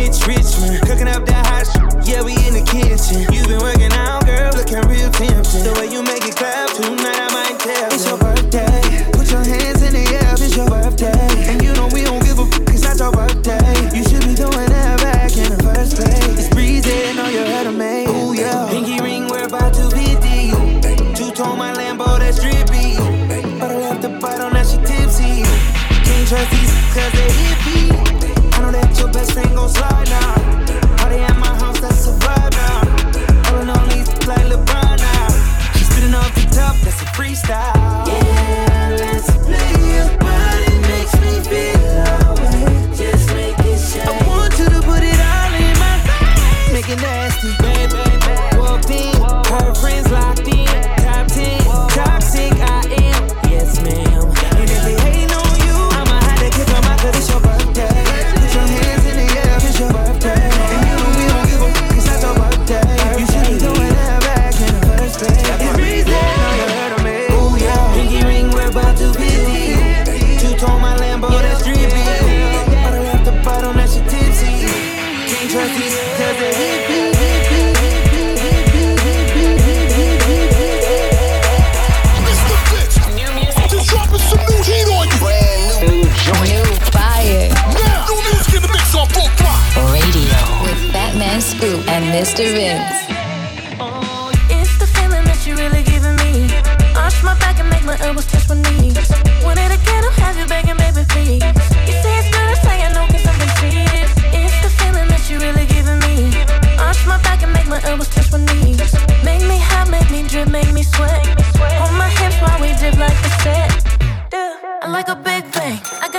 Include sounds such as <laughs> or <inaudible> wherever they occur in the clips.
your Mitch Richmond. Cooking up that hot shit, yeah, we in the kitchen. You been working out, girl, looking real tempting. The way you make it clap, tonight I might tell. It's your birthday, put your hands in the air, it's your birthday. And you know we don't give a fuck, it's not your birthday. You should be throwing that back in the first place. It's breezy, know you heard of me. Ooh, yeah. Pinky ring, we're about to be deep. Two tone my Lambo, that's drippy. Bottle after bottle, now she tipsy. Can't trust these cause they hippie. Fat Man Scoop and Mr. Vince. Oh, it's the feeling that you're really giving me. Arch my back and make my elbows touch my knees. Again, I'll have you begging, baby, please. You say it's good, I say I know, cause I'm conceited. It's the feeling that you're really giving me. Arch my back and make my elbows touch my knees. Make me hot, make me drip, make me sweat. Hold my hips while we like set. I like a big bang. I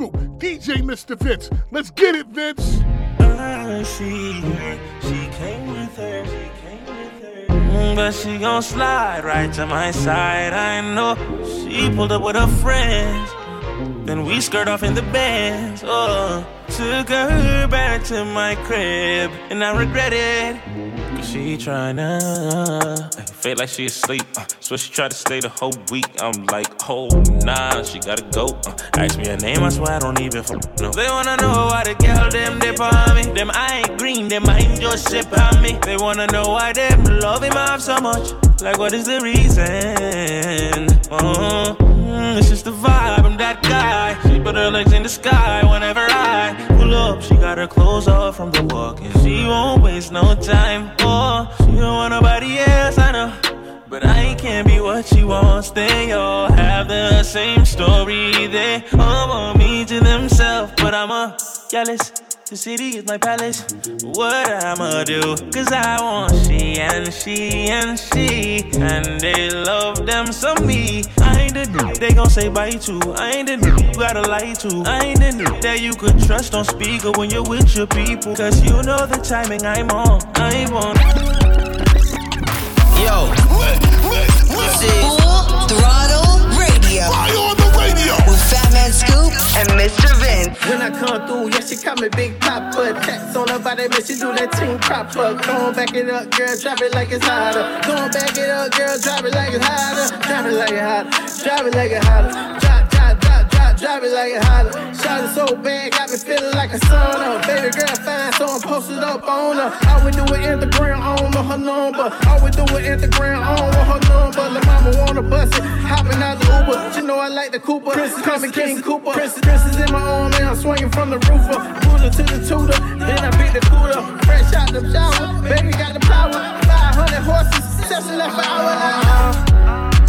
Scoop, DJ Mr. Vince. Let's get it, Vince. Uh, she, she came with her, she came with her. But she gon' slide right to my side. I know she pulled up with her friends. Then we skirt off in the bands. Oh, took her back to my crib, and I regret it. Cause she tryna uh, feel like she asleep. Uh, so she tried to stay the whole week. I'm like, oh nah, she gotta go. Uh, ask me her name, I swear I don't even know. They wanna know why the girl them dip on me. Them I ain't green, them I ain't just sip on me. They wanna know why them love him off so much. Like what is the reason? Oh, it's just the vibe. I'm that guy. She put her legs in the sky whenever I up. She got her clothes off from the walk, and she won't waste no time. Oh, she don't want nobody else, I know. But I can't be what she wants. They all have the same story. They all want me to themselves, but I'm a jealous. The city is my palace. What I'ma do? Cause I want she and she and she. And they love them some me. I ain't the dude they gon' say bye to. I ain't the dude you gotta lie to. I ain't the dude that you could trust on speaker when you're with your people. Cause you know the timing I'm on. I'm on. Yo. This and Mr. Vince. When I come through, yeah, she call me Big Papa. Tats on her body, man, she do that team proper. Come on, back it up, girl, drop it like it's hotter. Come on, back it up, girl, drop it like it's hotter. Drop it like it's hotter. Drop it like it's hotter. Drop, drop, drop, drop, drop it like it's hotter. Shot it so bad, got me feeling like a sauna. Baby girl fine, so I'm posted up on her. All we do is Instagram, I don't know her number. All we do is Instagram, like the Cooper. Princess, call me King Cooper. Princess, princess in my arm, and I'm swinging from the roofer. Booter to the tutor, then I beat the cooler. Fresh out the shower, baby got the power. 500 horses, seven left an hour.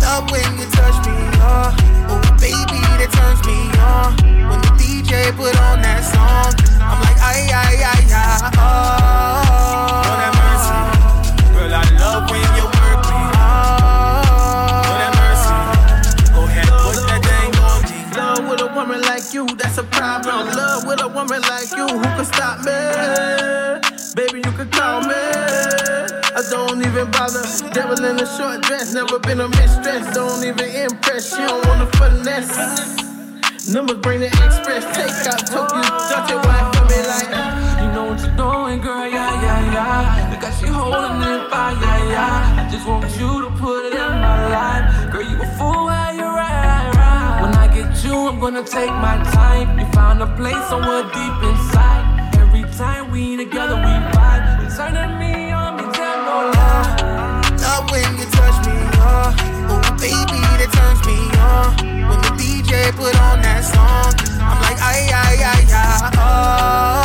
Love when you touch me, uh. Oh, baby, that turns me on. When the DJ put on that song, I'm like, ay, ay, ay, bother. Devil in a short dress, never been a mistress. Don't even impress, she don't wanna finesse. Numbers bring the express, take out, took you, touch your wife for me like. That. You know what you're doing, girl, yeah, yeah, yeah. Look at you holding it by, yeah, yeah. I just want you to put it in my life. Girl, you a fool while you're right, right. When I get you, I'm gonna take my time. You found a place somewhere deep inside. Every time we together, we vibe. It's turning me on, me tell no lie. Love when you touch me, uh. Oh, baby, that turns me on. When the DJ put on that song, I'm like, ay, ay, ay, ay, oh.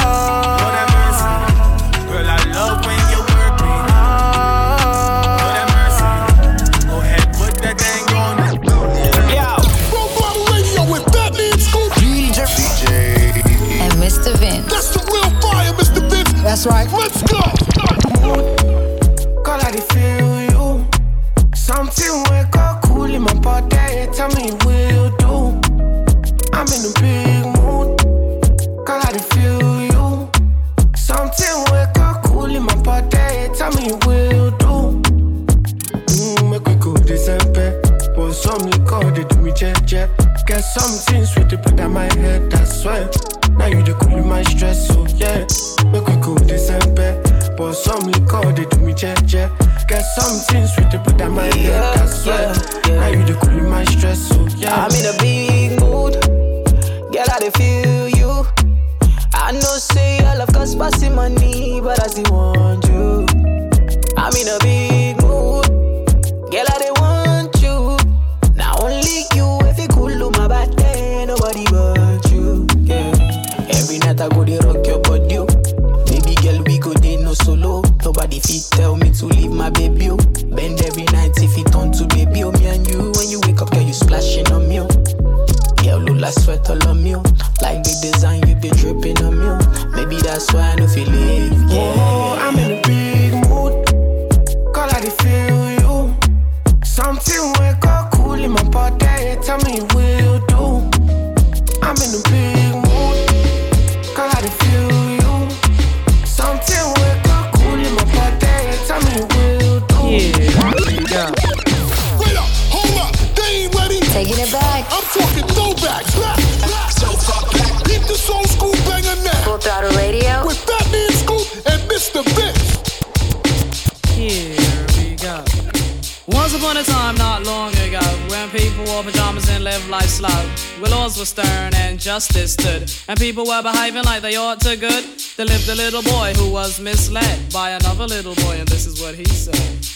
Justice stood, and people were behaving like they ought to good, there lived a little boy who was misled by another little boy, and this is what he said.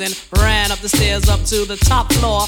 Then ran up the stairs up to the top floor.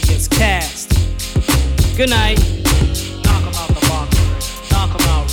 gets cast. Good night. Out the box. Out,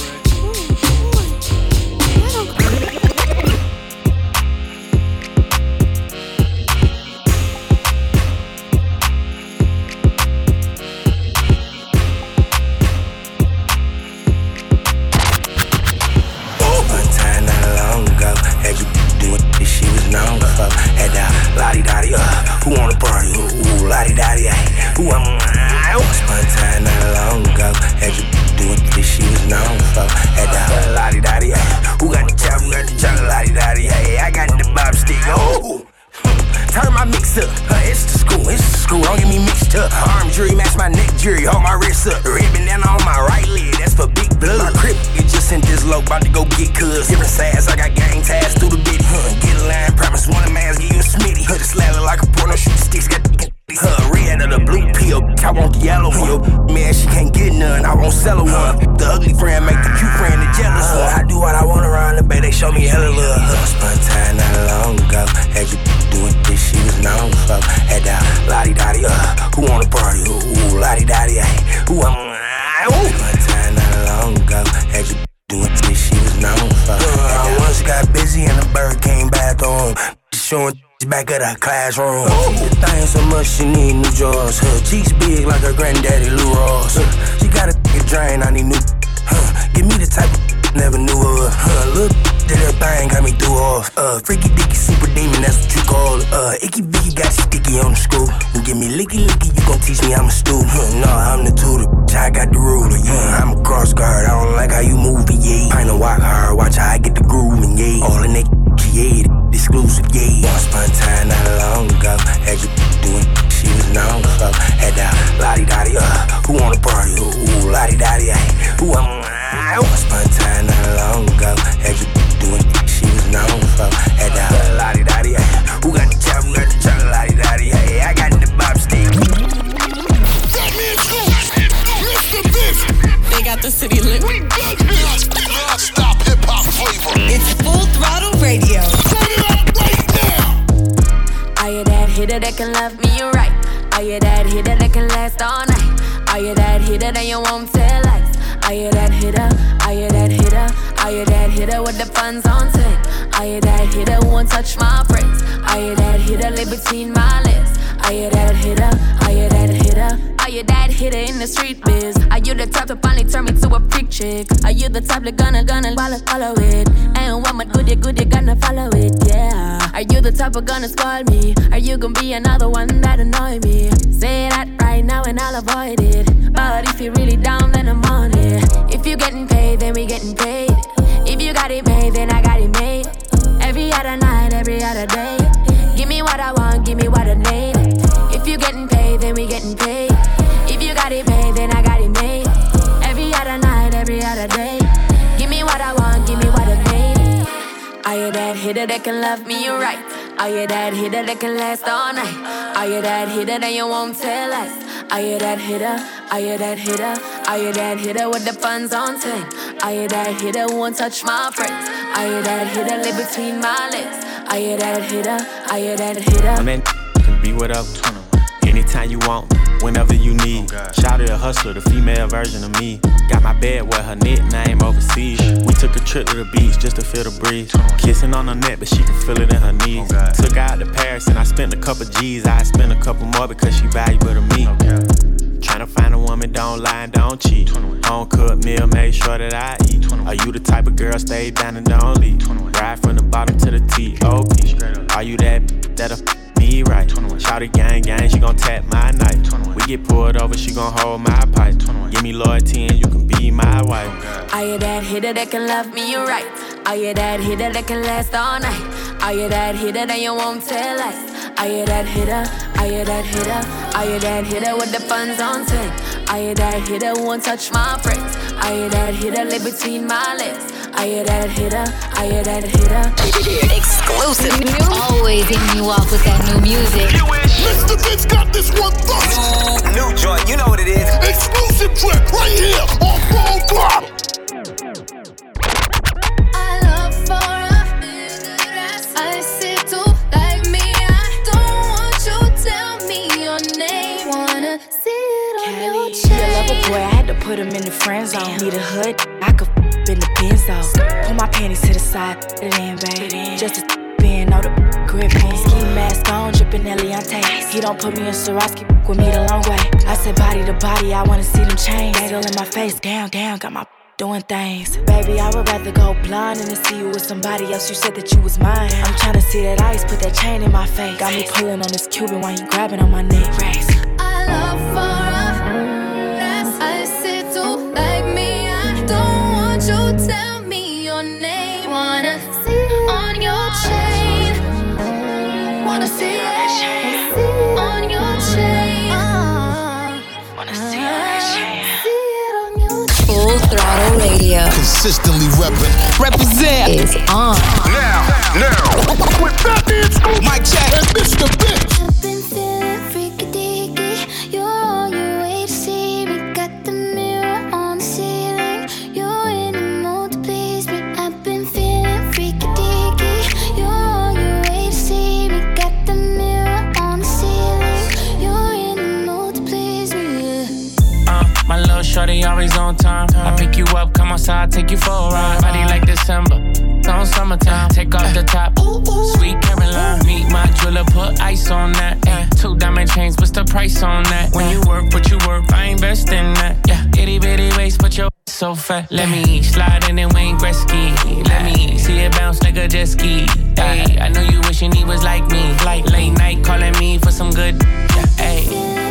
classroom. Ooh. So much she need new drawers. Her cheeks big like her granddaddy Lou Ross. never gonna scold me. Are you gonna be another one that annoy me? Say that right now and I'll avoid it. But if you're really down, then I'm on it. If you're getting paid, then we getting paid. If you got it made, then I got it made. Every other night, every other day. Give me what I want, give me what I need. If you're getting paid, then we getting paid. If you got it made, then I got it made. Every other night, every other day. Give me what I want, give me what I need. Are you that hitter that can love me? Right. Are you that hitter that can last all night? Are you that hitter that you won't tell us? Are you that hitter? Are you that hitter? Are you that hitter with the funds on 10? Are you that hitter who won't touch my friends? Are you that hitter live between my legs? Are you that hitter? Are you that hitter? I'm in, can be whatever. Anytime you want, whenever you need. Shout a hustler, the female version of me. Got my bed with her nickname overseas. We took a trip to the beach just to feel the breeze. Kissing on her neck, but she can feel it in her knees. Took her out to Paris and I spent a couple G's. I spent a couple more because she valuable to me. Tryna find a woman, don't lie and don't cheat. Home cooked meal, make sure that I eat. Are you the type of girl stay down and don't leave? Ride from the bottom to the T.O.P. Are you that that'll me right? Shout it gang gang, she gon' tap my knife. We get pulled over, she gon' hold my pipe. Give me loyalty and you can be my wife. Are you that hitter that can love me you right? Are you that hitter that can last all night? Are you that hitter that you won't tell us? Are you that hitter? Are you that hitter? Are you that hitter with the funds on 10? Are you that hitter who won't touch my friends? Are you that hitter live between my legs? Are you that hitter? Are you that hitter? Exclusive. Always hitting you off with that new music. Mr. Vince got this one first. New joint, you know what it is. Exclusive track right here on Full Throttle. I love for I see too like me. I don't want you to me your name. Wanna see it on your Your lover boy, I had to put him in the friend zone. Need a hood, I could f- in the benzo. Pull my panties to the side, put it in, babe. Just to don't put me in Swarovski, with me the long way. I said body to body, I wanna see them change. Needle in my face, down, down, got my <laughs> doing things. Baby, I would rather go blind than to see you with somebody else. You said that you was mine. I'm tryna see that ice, put that chain in my face. Got me pulling on this Cuban while you grabbing on my neck. I love for Radio Consistently reppin'. Represent is on. Now, now. With Fat Man Scoop Mic check. and Mr. Vince. Always on time. I pick you up, come outside, take you for a ride. Body like December, on summertime. Take off the top, sweet Caroline. Meet my jeweler, put ice on that. Two diamond chains, what's the price on that? When you work, what you work, I invest in that. Yeah, itty bitty waist, but your so fat. Let me slide in and Wayne Gretzky. Let me see it bounce like a jet ski. Ay, I know you wishing he was like me. Like late night calling me for some good. Yeah,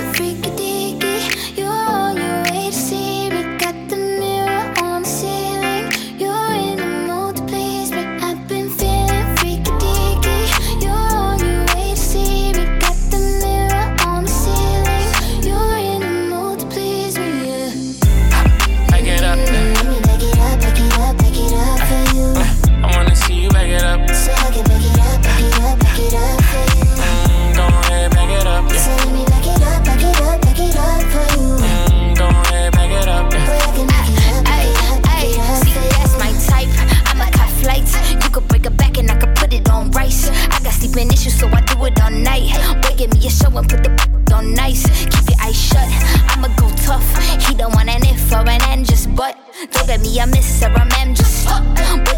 show and put the on nice. Keep your eyes shut. I'ma go tough. He don't want an if or an and just but. Don't get me a miss or ma'am, just uh,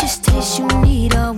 got delicious taste. You need a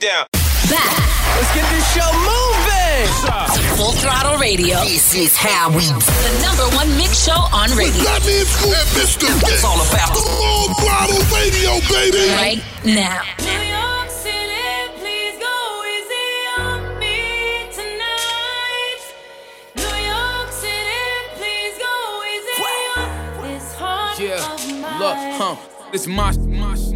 going down. Let's get this show moving. Full Throttle Radio. This is how we The number one mix show on radio. That means Scoop and Mr. It's all about the full throttle radio, baby. Right now. New York City, please go easy on me tonight. New York City, please go easy on this heart Yeah, of mine. look, huh? This my, my, my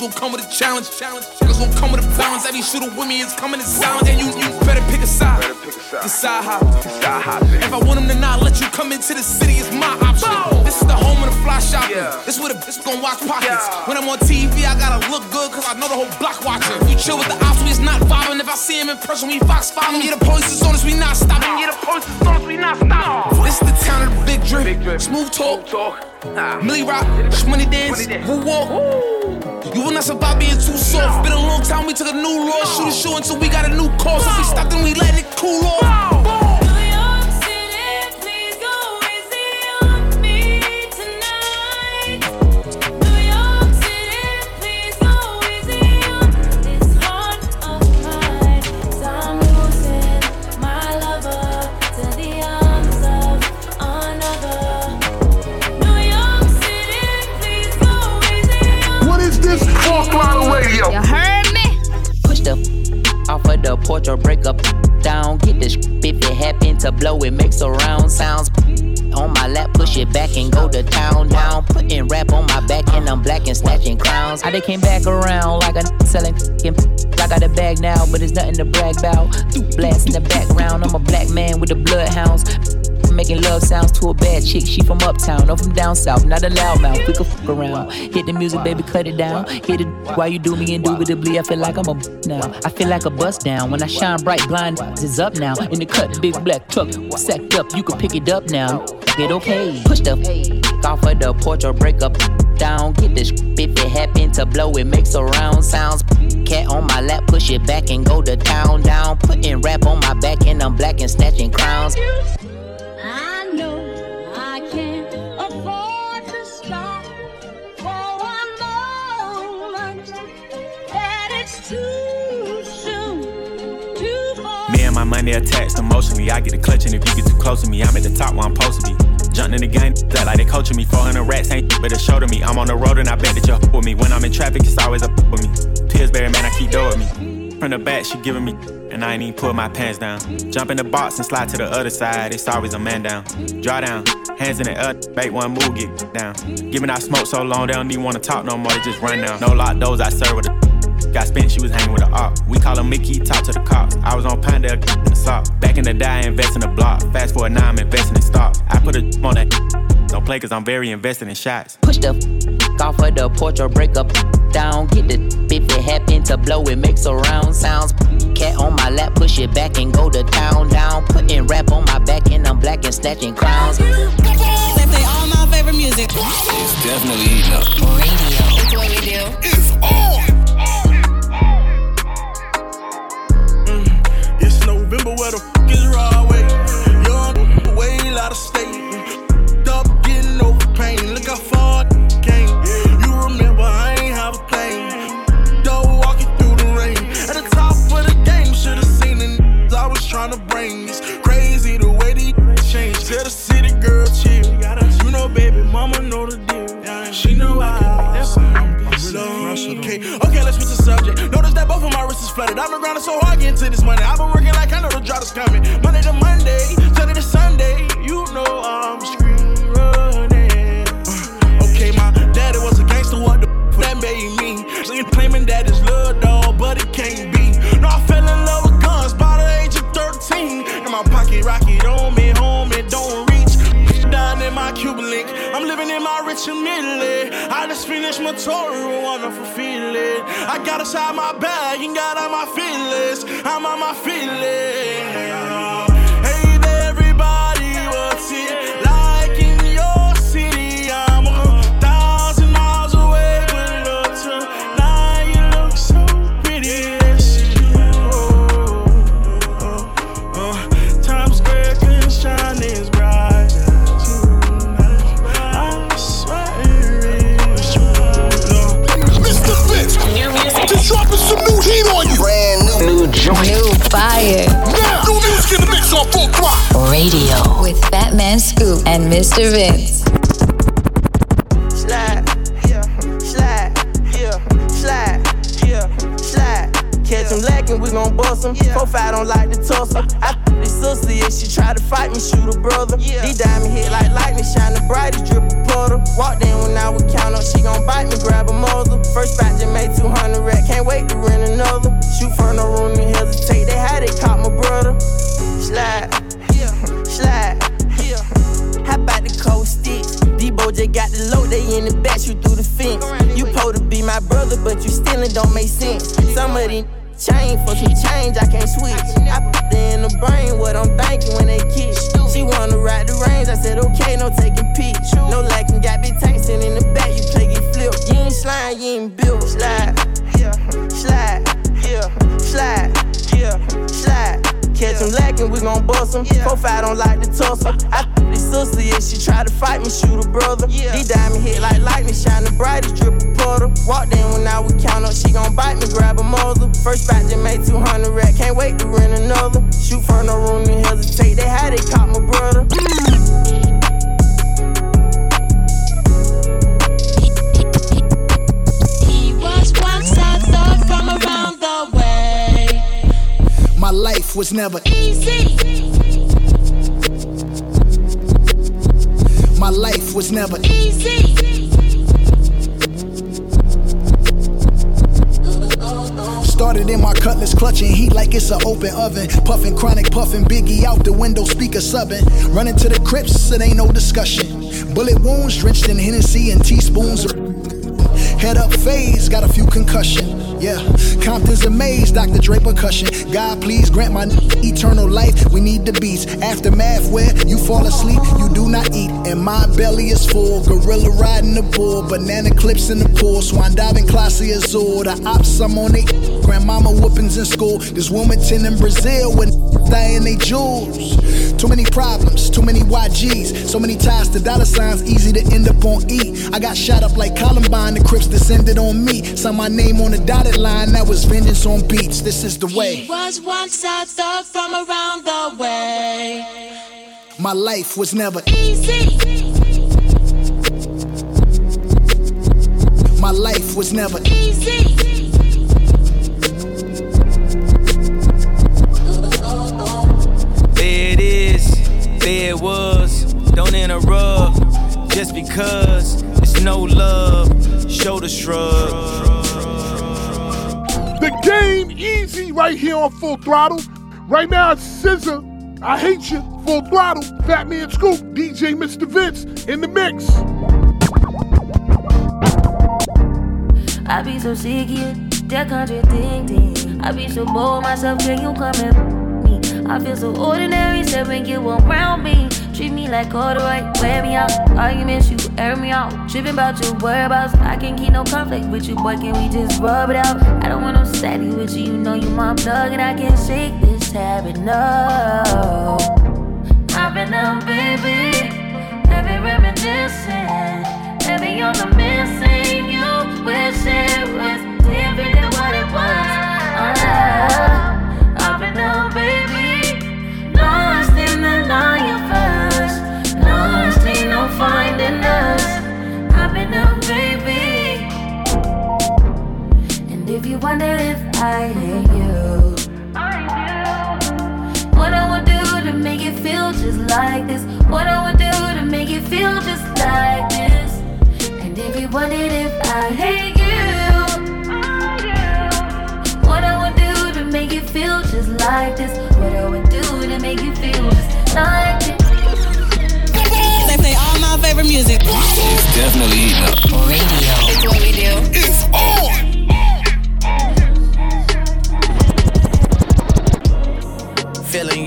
Gonna come with a challenge. Challenge. It's gonna come with a balance. Every shooter with me is coming in silence. And you, you better pick a side. Decide how. If I want them to not let you come into the city, it's my option. This is the home of the fly shopping. This where the bitch gon' watch pockets. When I'm on TV, I gotta look good, cause I know the whole block watching. You chill with the ops, we is not vibing. If I see him in person, we fox following. Yeah, the police is on us, we not stopping. Yeah, the police is on us, we not stopping. This is the town of the big drip. Smooth talk. Millie Rock, Money Dance, Woo Walk. You will not survive being too soft. Been a long time, we took a new law. Shoot a show until we got a new cause. If we stop, then we let it cool off. Porch or break up down. Get this if it happen to blow, it makes a round sounds. On my lap, push it back and go to town down. Putting rap on my back and I'm black and snatching crowns. I they came back around like a selling. I got a bag now, but it's nothing to brag about. Blast in the background, I'm a black man with the bloodhounds. Making love sounds to a bad chick. She from uptown, no from down south, not a loudmouth. We could fuck around. Hit the music, baby, cut it down. Hit it while you do me indubitably. I feel like I'm a now. I feel like a bust down. When I shine bright, blind is up now. In the cut, big black truck, sacked up. You can pick it up now. Get okay. Push the off of the porch or break up down. Get this if it happen to blow, it makes a round sounds. Cat on my lap, push it back and go to town down. Putting rap on my back and I'm black and snatching crowns. I know I can't afford to stop for one moment. That it's too soon, too far. Me and my money attached emotionally. I get a clutch, and if you get too close to me, I'm at the top where I'm supposed to be. Jumping in the game, that like they coaching me. 400 rats ain't but a show to me. I'm on the road and I bet that you're with me. When I'm in traffic, it's always up with me. Pillsbury, man, I keep doing me. From the back, she giving me, and I ain't even pull my pants down. Jump in the box and slide to the other side, it's always a man down. Draw down, hands in the air, bait one move, get down. Giving out smoke so long, they don't even wanna talk no more, they just run down. No lock doors, I serve with a <laughs> Got spent, she was hanging with a op. We call him Mickey, talk to the cops. I was on Pinedale, in the sock. Back in the day, I invest in the block. Fast forward now, I'm investing in stocks. I put a <laughs> on that. <laughs> Don't play cause I'm very invested in shots. Push the off of the porch or break up down. Get the if it happen to blow, it makes a round sounds. Cat on my lap, push it back and go to town down. Putting rap on my back and I'm black and snatching crowns. They play all my favorite music. It's definitely heating up. Radio. It's what we do. It's on. It's November where the f is Broadway. Young, way out of state. So hard getting to this money. I've been Finished my tour, a wonderful feeling. I got inside my bag and got out my feelings. I'm on my feelings. With Fat Man Scoop and Mr. Vince. Slide, yeah, slide, yeah, slide, yeah, slide. Catch him lacking, we gon' bust him. Profile don't like the tussle. I f- this sister, yeah, she try to fight me, shoot a brother. These diamond hit like lightning, shine the brightest, drip a puddle. Walked in when I would count up, she gon' bite me, grab a mother. First batch just made 200 rack, can't wait to rent another. Shoot for no room to hesitate, they had it, caught my brother. Slide, yeah, slide, Just got the load, they in the back, you through the fence. You supposed to be my brother, but you stealing don't make sense. Some of these chain for some change, I can't switch. I put it in the brain what I'm thinking when they kiss. She wanna ride the range, I said okay, no taking pics. No lacking, got big tanks and in the back, you play get flip. You ain't slime, you ain't built. Slide, yeah, slide, yeah, slide, yeah, slide. Catch him lacking, we gon' bust him. Profile don't like the tussle. I this sister, yeah, she try to fight me, shoot a brother. These diamond hit like lightning, shine the brightest, drip a puddle. Walked in when I would count up, she gon' bite me, grab a mother. First batch just made 200 rack, can't wait to rent another. Shoot for no room to hesitate, they had it, caught my brother. My life was never Easy. My life was never Easy. Started in my cutlass, clutching heat like it's an open oven. Puffing chronic, puffing Biggie out the window, speaker subbing. Running to the crypts, it ain't no discussion. Bullet wounds drenched in Hennessy and teaspoons of. Head up phase, got a few concussion. Yeah, Compton's amazed, Dr. Dre percussion. God, please grant my eternal life. We need the beats. Aftermath where you fall asleep, you do not eat. And my belly is full. Gorilla riding the bull, banana clips in the pool. Swan diving, classy azure. The ops, I'm on it. Grandmama whoopings in school. This Wilmington in Brazil when dying they jewels. Too many problems, too many YGs, so many ties to dollar signs, easy to end up on E. I got shot up like Columbine, the Crips descended on me. Saw my name on the dotted line, that was vengeance on beats. This is the way. He was once a thug from around the way. My life was never Easy. My life was never Easy. There it was. Don't interrupt, just because it's no love. Shoulder shrug. The game easy right here on Full Throttle. Right now it's SZA. I hate you. Full Throttle. Fat Man Scoop. DJ Mr. Vince in the mix. I be so sick of here, that contradicting. I be so bold myself, can you come at me? I feel so ordinary, said when you around me. Treat me like right, wear me out. Arguments, you air me out. Tripping about your whereabouts. I can't keep no conflict with you, boy. Can we just rub it out? I don't want no steady with you, you know you my plug, and I can't shake this habit, no. I've been up, baby. Heavy reminiscing. Heavy on the missing. You wish it was different than what it was. Ah, I've been up, baby. Make it feel just like this. What I would do to make it feel just like this. And if you wondered if I hate you, I do. What I would do to make it feel just like this. What I would do to make it feel just like this. What I would do to make it feel just like this. They play all my favorite music. It's definitely eating up. Radio. It's what we do. It's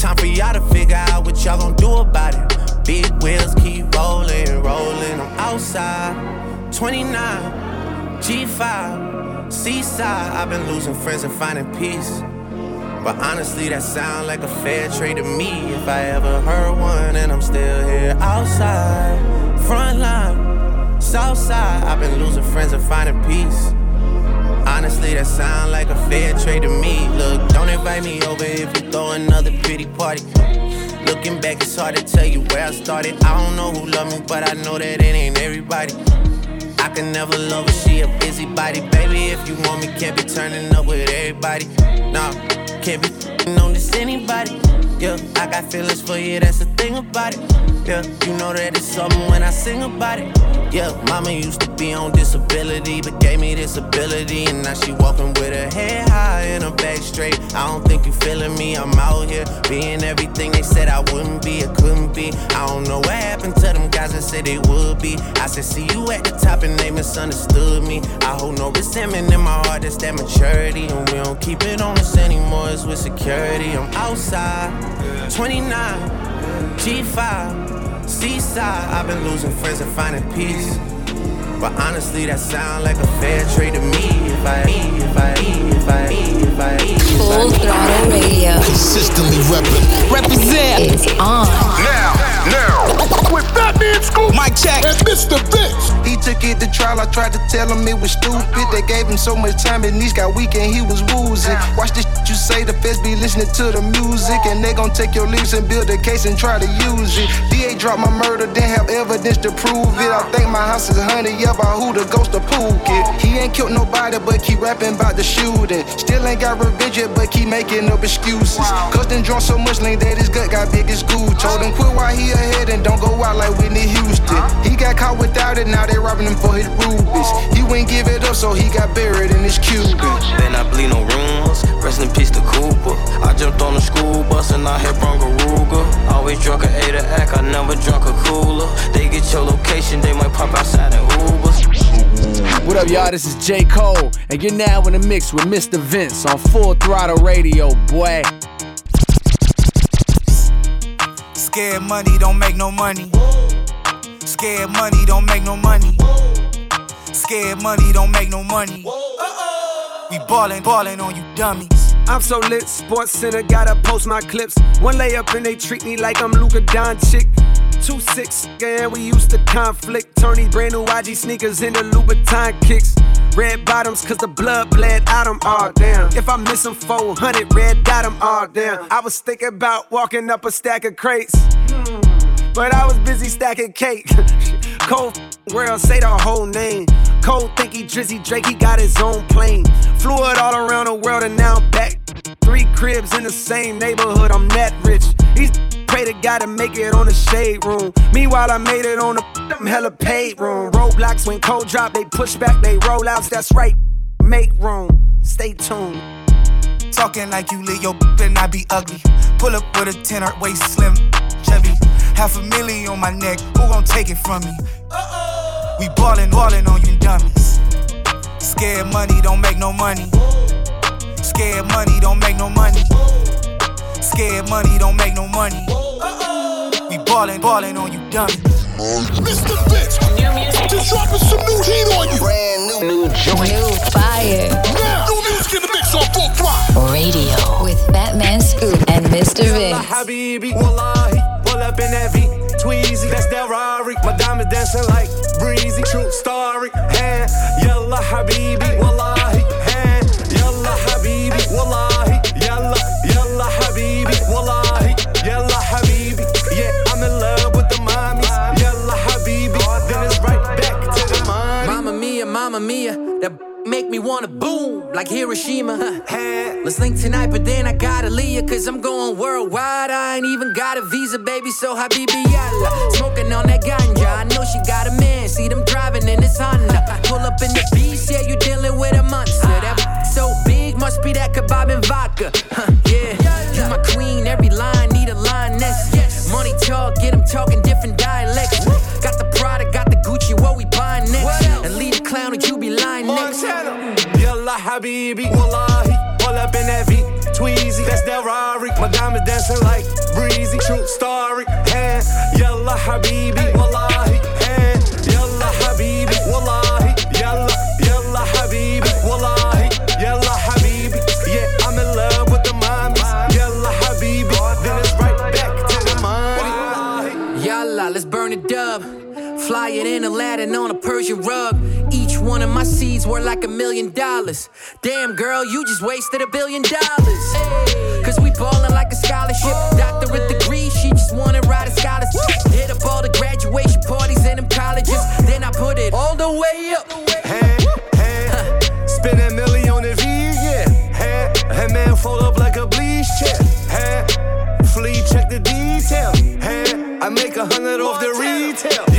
Time for y'all to figure out what y'all gon' do about it. Big wheels keep rolling, rolling. I'm outside, 29, G5, Seaside. I've been losing friends and finding peace. But honestly, that sound like a fair trade to me. If I ever heard one, and I'm still here outside, front line, south side. I've been losing friends and finding peace. Honestly, that sound like a fair trade to me. Look, don't invite me over if you throw another pity party. Looking back, it's hard to tell you where I started. I don't know who loved me, but I know that it ain't everybody. I can never love her, she a busybody. Baby, if you want me, can't be turning up with everybody. Nah, can't be on this anybody. Yeah, I got feelings for you, that's the thing about it. Yeah, you know that it's something when I sing about it. Yeah, mama used to be on disability, but gave me this ability. And now she walking with her head high and her back straight. I don't think you feeling me, I'm out here being everything they said I wouldn't be, or couldn't be. I don't know what happened to them guys that said they would be. I said, see you at the top and they misunderstood me. I hold no resentment in my heart, that's that maturity. And we don't keep it on us anymore, it's with security. I'm outside, 29, G5, Seaside. I've been losing friends and finding peace. But honestly, that sound like a fair trade to me. If I, if I, if I, if I, if I, Full Throttle Radio. Consistently reppin'. Represent. It's on. Now, now. With Fat Man Scoop. Mic check. And Mr. Vince. He took it to trial, I tried to tell him it was stupid. They gave him so much time, and knees got weak and he was woozy. Watch this you say, the feds be listening to the music. And they gon' take your lyrics and build a case and try to use it. DA dropped my murder, didn't have evidence to prove it. I think my house is honey, yeah, by who the ghost of Pookie. He ain't killed nobody, but keep rapping about the shooting. Still ain't got revenge yet, but keep making up excuses. Cause then drunk so much lean that his gut got big as goo. Told him quit while he ahead and don't go out like Whitney Houston. He got caught without it, now they robbing him for his rubies. He wouldn't give it up, so he got buried in his Cuban. Then I bleed no rumors. Rest in peace to Cooper. I jumped on the school bus and I hit Bronco Ruger. Always drunk a A to act, I never drunk a cooler. They get your location, they might pop outside in Ubers. What up, y'all? This is J. Cole, and you're now in the mix with Mr. Vince on Full Throttle Radio, boy. Scared money don't make no money. Scared money don't make no money. Scared money don't make no money. We ballin', ballin' on you dummies. I'm so lit, Sports Center gotta post my clips. One layup and they treat me like I'm Luka Doncic. Two six, and we used to conflict. Turn these brand new YG sneakers into Louboutin kicks. Red bottoms, cause the blood bled out them all down. If I miss them 400, red dot them all down. I was thinking about walking up a stack of crates. But I was busy stacking cake. <laughs> Cole World, say the whole name. Cold think he Drizzy Drake, he got his own plane. Flew it all around the world and now I'm back. Three cribs in the same neighborhood, I'm that rich. These pray to God to make it on the shade room. Meanwhile, I made it on the I'm hella paid room. Roadblocks when Cole drop, they push back, they roll outs. That's right. Make room. Stay tuned. Talking like you lit your then I be ugly. Pull up with a tenor, waist slim, Chevy. Half a million on my neck, who gon' take it from me? We ballin', ballin' on you dummies. Scared money don't make no money. Scared money don't make no money. Scared money don't make no money. We ballin', ballin' on you dummies. Mr. Vince, just dropping some new heat on you. Brand new, new joint. New fire. Now, new music in the mix on full throttle. Radio with Fat Man Scoop and Mr. Yalla Vince. Habibi, wallahi, pull up in that V, Tweezy, that's that Rari. My diamond dancing like breezy, true story. Hey, yalla Habibi, wallahi, wanna boom like Hiroshima. Let's link tonight, but then I gotta leave cause I'm going worldwide. I ain't even got a visa, baby, so Habibi yalla. Smoking on that ganja, I know she got a man. See them driving in this Honda. Pull up in the beast, yeah, you dealing with a monster. That so big, must be that kebab and vodka. Habibi, wallahi, pull up in that V, Tweezy, that's that Rari. My diamond dancing like breezy, true story. Hey, Yalla Habibi, wallahi, hey, Yalla Habibi, wallahi, Yalla, Yalla Habibi, wallahi, Yalla Habibi. Yeah, I'm in love with the mommies. Yalla Habibi, then it's right back to the money. Yalla, let's burn it up. Fly it in Aladdin on a Persian rug. Each of my seeds worth like a million dollars. Damn, girl, you just wasted a billion dollars. Cause we ballin' like a scholarship. Doctorate degree, she just wanna ride a scholarship. Hit up all the graduation parties in them colleges. Then I put it all the way up. Hey, hey, spin a million on the V, yeah. Hey, hey man, fold up like a bleach chair. Hey, flea check the detail. Hey, I make a hundred off the retail.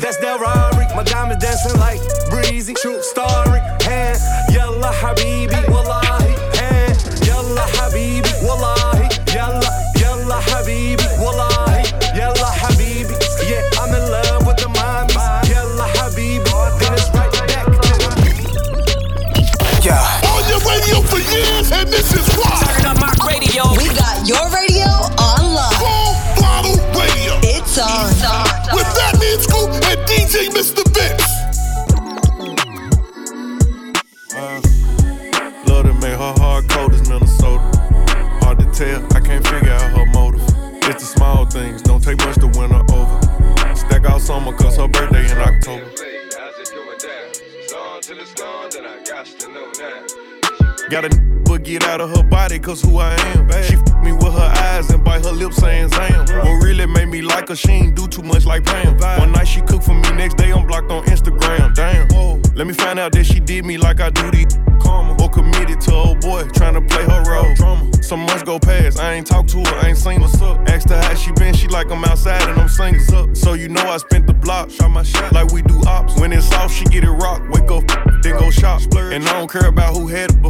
That's that Rari. My diamond dancing like breezy, true story. Hey, Yalla Habibi, wallahi, DJ Mr. Vince. Uh, love to make her hard cold as Minnesota. Hard to tell, I can't figure out her motive. It's the small things, don't take much to win her over. Stack out summer cause her birthday in October. Till it's gone, then I got to know that. Got a but get out of her body, cause who I am. She f me with her eyes and bite her lips saying Zam. What really made me like her, she ain't do too much like Pam. One night she cooked for me, next day I'm blocked on Instagram. Damn. Let me find out that she did me like I do these karma. Or committed to old boy, trying to play her role. Drama. Some months go past, I ain't talked to her, I ain't seen what's up. Asked her how she been, she like I'm outside and I'm singing up. So you know I spent the block, shot my shot like we do ops. When it's off, she get it rock, wake up, then go shop. And I don't care about who had it before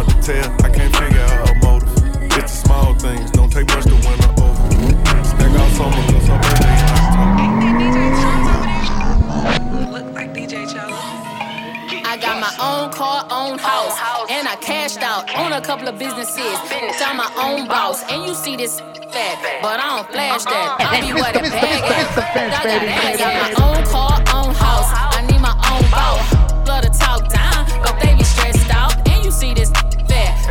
Hard to tell, I can't figure out her motive. It's the small things, don't take much to win her over. Stack out summer, cause her birthday in I got my own car, own house, and I cashed out on a couple of businesses. I'm my own boss, and you see this fat, but I don't flash that. I be where the bag at. I got my own car, own house. I need my own boss.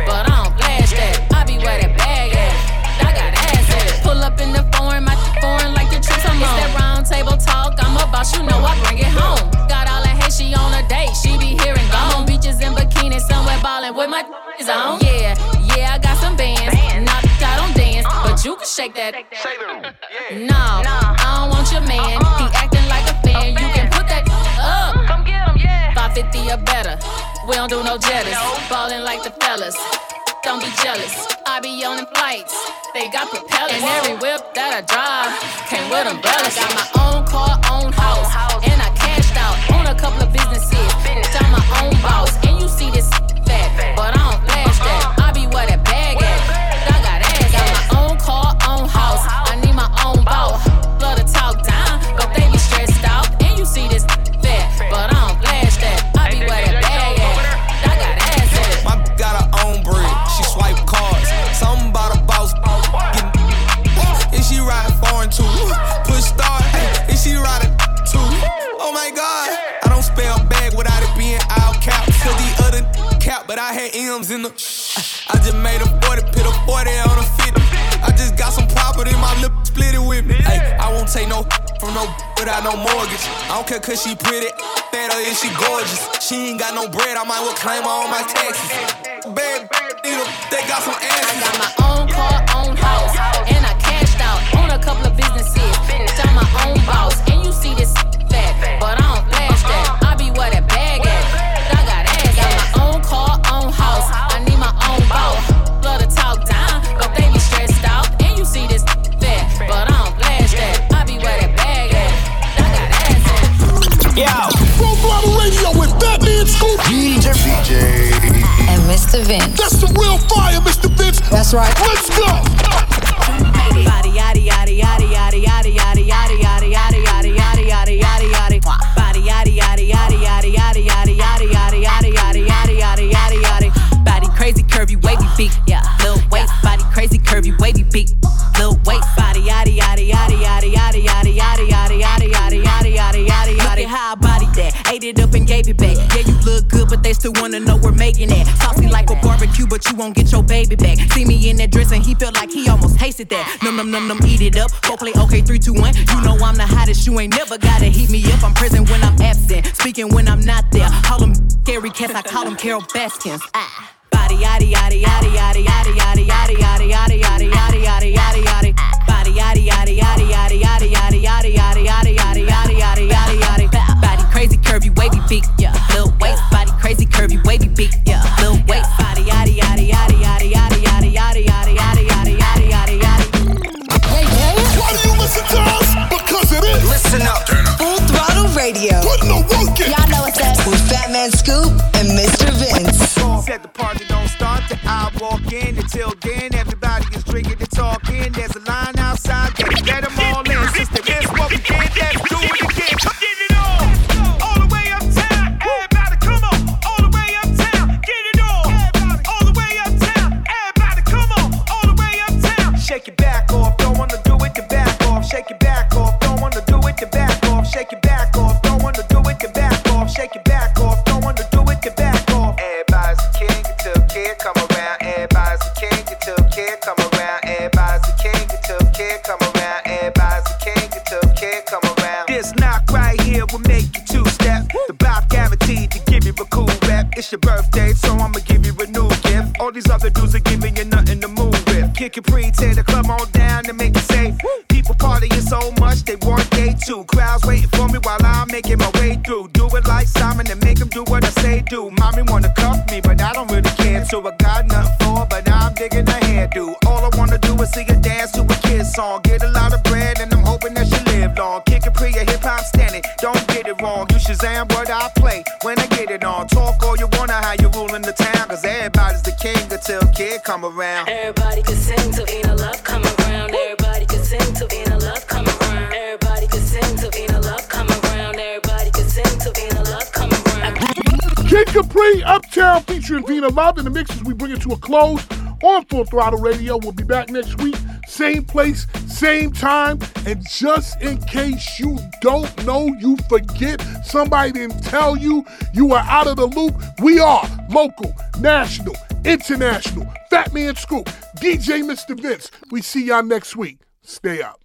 But I don't flash that. I be where the bag at. I got ass at it. Pull up in the foreign, my foreign like the trips I'm on. It's that round table talk, I'm about you know I bring it home. Got all that hate, she on a date, she be here and gone. Beaches in bikini, somewhere ballin' with my is on. Yeah, yeah, I got some bands. Not I don't dance, uh-huh. but you can shake that. shake that. <laughs> No, I don't want your man. He uh-uh. acting like a fan. You can put that up. Come get him, yeah. 550 or better. We don't do no jealous. Ballin' like the fellas. Don't be jealous. I be on them flights. They got propellers. And every whip that I drive came with umbrellas. Got my mortgage. I cause she pretty, fat or is she gorgeous. She ain't got no bread, I might well claim her on my taxes. Bad, need a, they got some answers. I got my own car, own house, and I cashed out on a couple of businesses. I'm my own boss, That's right. Let's go. In that dress and he felt like he almost tasted that Num num num num eat it up Go play okay three two one You know I'm the hottest you ain't never gotta heat me up I'm present when I'm absent Speaking when I'm not there Call them scary cats I call them Carol Baskins ah. Body yaddy yaddy yaddy yaddy yaddy yaddy yaddy yaddy yaddy yaddy yaddy yaddy yaddy yaddy Body yaddy yaddy yaddy yaddy yaddy yaddy yaddy yaddy yaddy yaddy yaddy yaddy yaddy yaddy Body crazy curvy wavy beak yeah Lil waist body crazy curvy wavy beak yeah Lil waist party don't start till I walk in. Until then, everybody is drinking and talking. There's a line outside. Get, song. Get a lot of bread and I'm hoping that she live long. Kick a pre, a hip hop standing. Don't get it wrong. You Shazam what I play when I get it on. Talk all you wanna, how you ruling the town. Cause everybody's the king until kid come around. Everybody can sing to Vina Love come around. Everybody can sing to Vina Love come around. Everybody can sing to Vina Love come around. Everybody can sing to Vina Love come around. Kid Capri, Uptown featuring Vina Love in the mix as We bring it to a close on Full Throttle Radio. We'll be back next week, same place, same time. And just in case you don't know, you forget, somebody didn't tell you, you are out of the loop. We are local, national, international. Fat Man Scoop, DJ Mr. Vince. We see y'all next week. Stay up.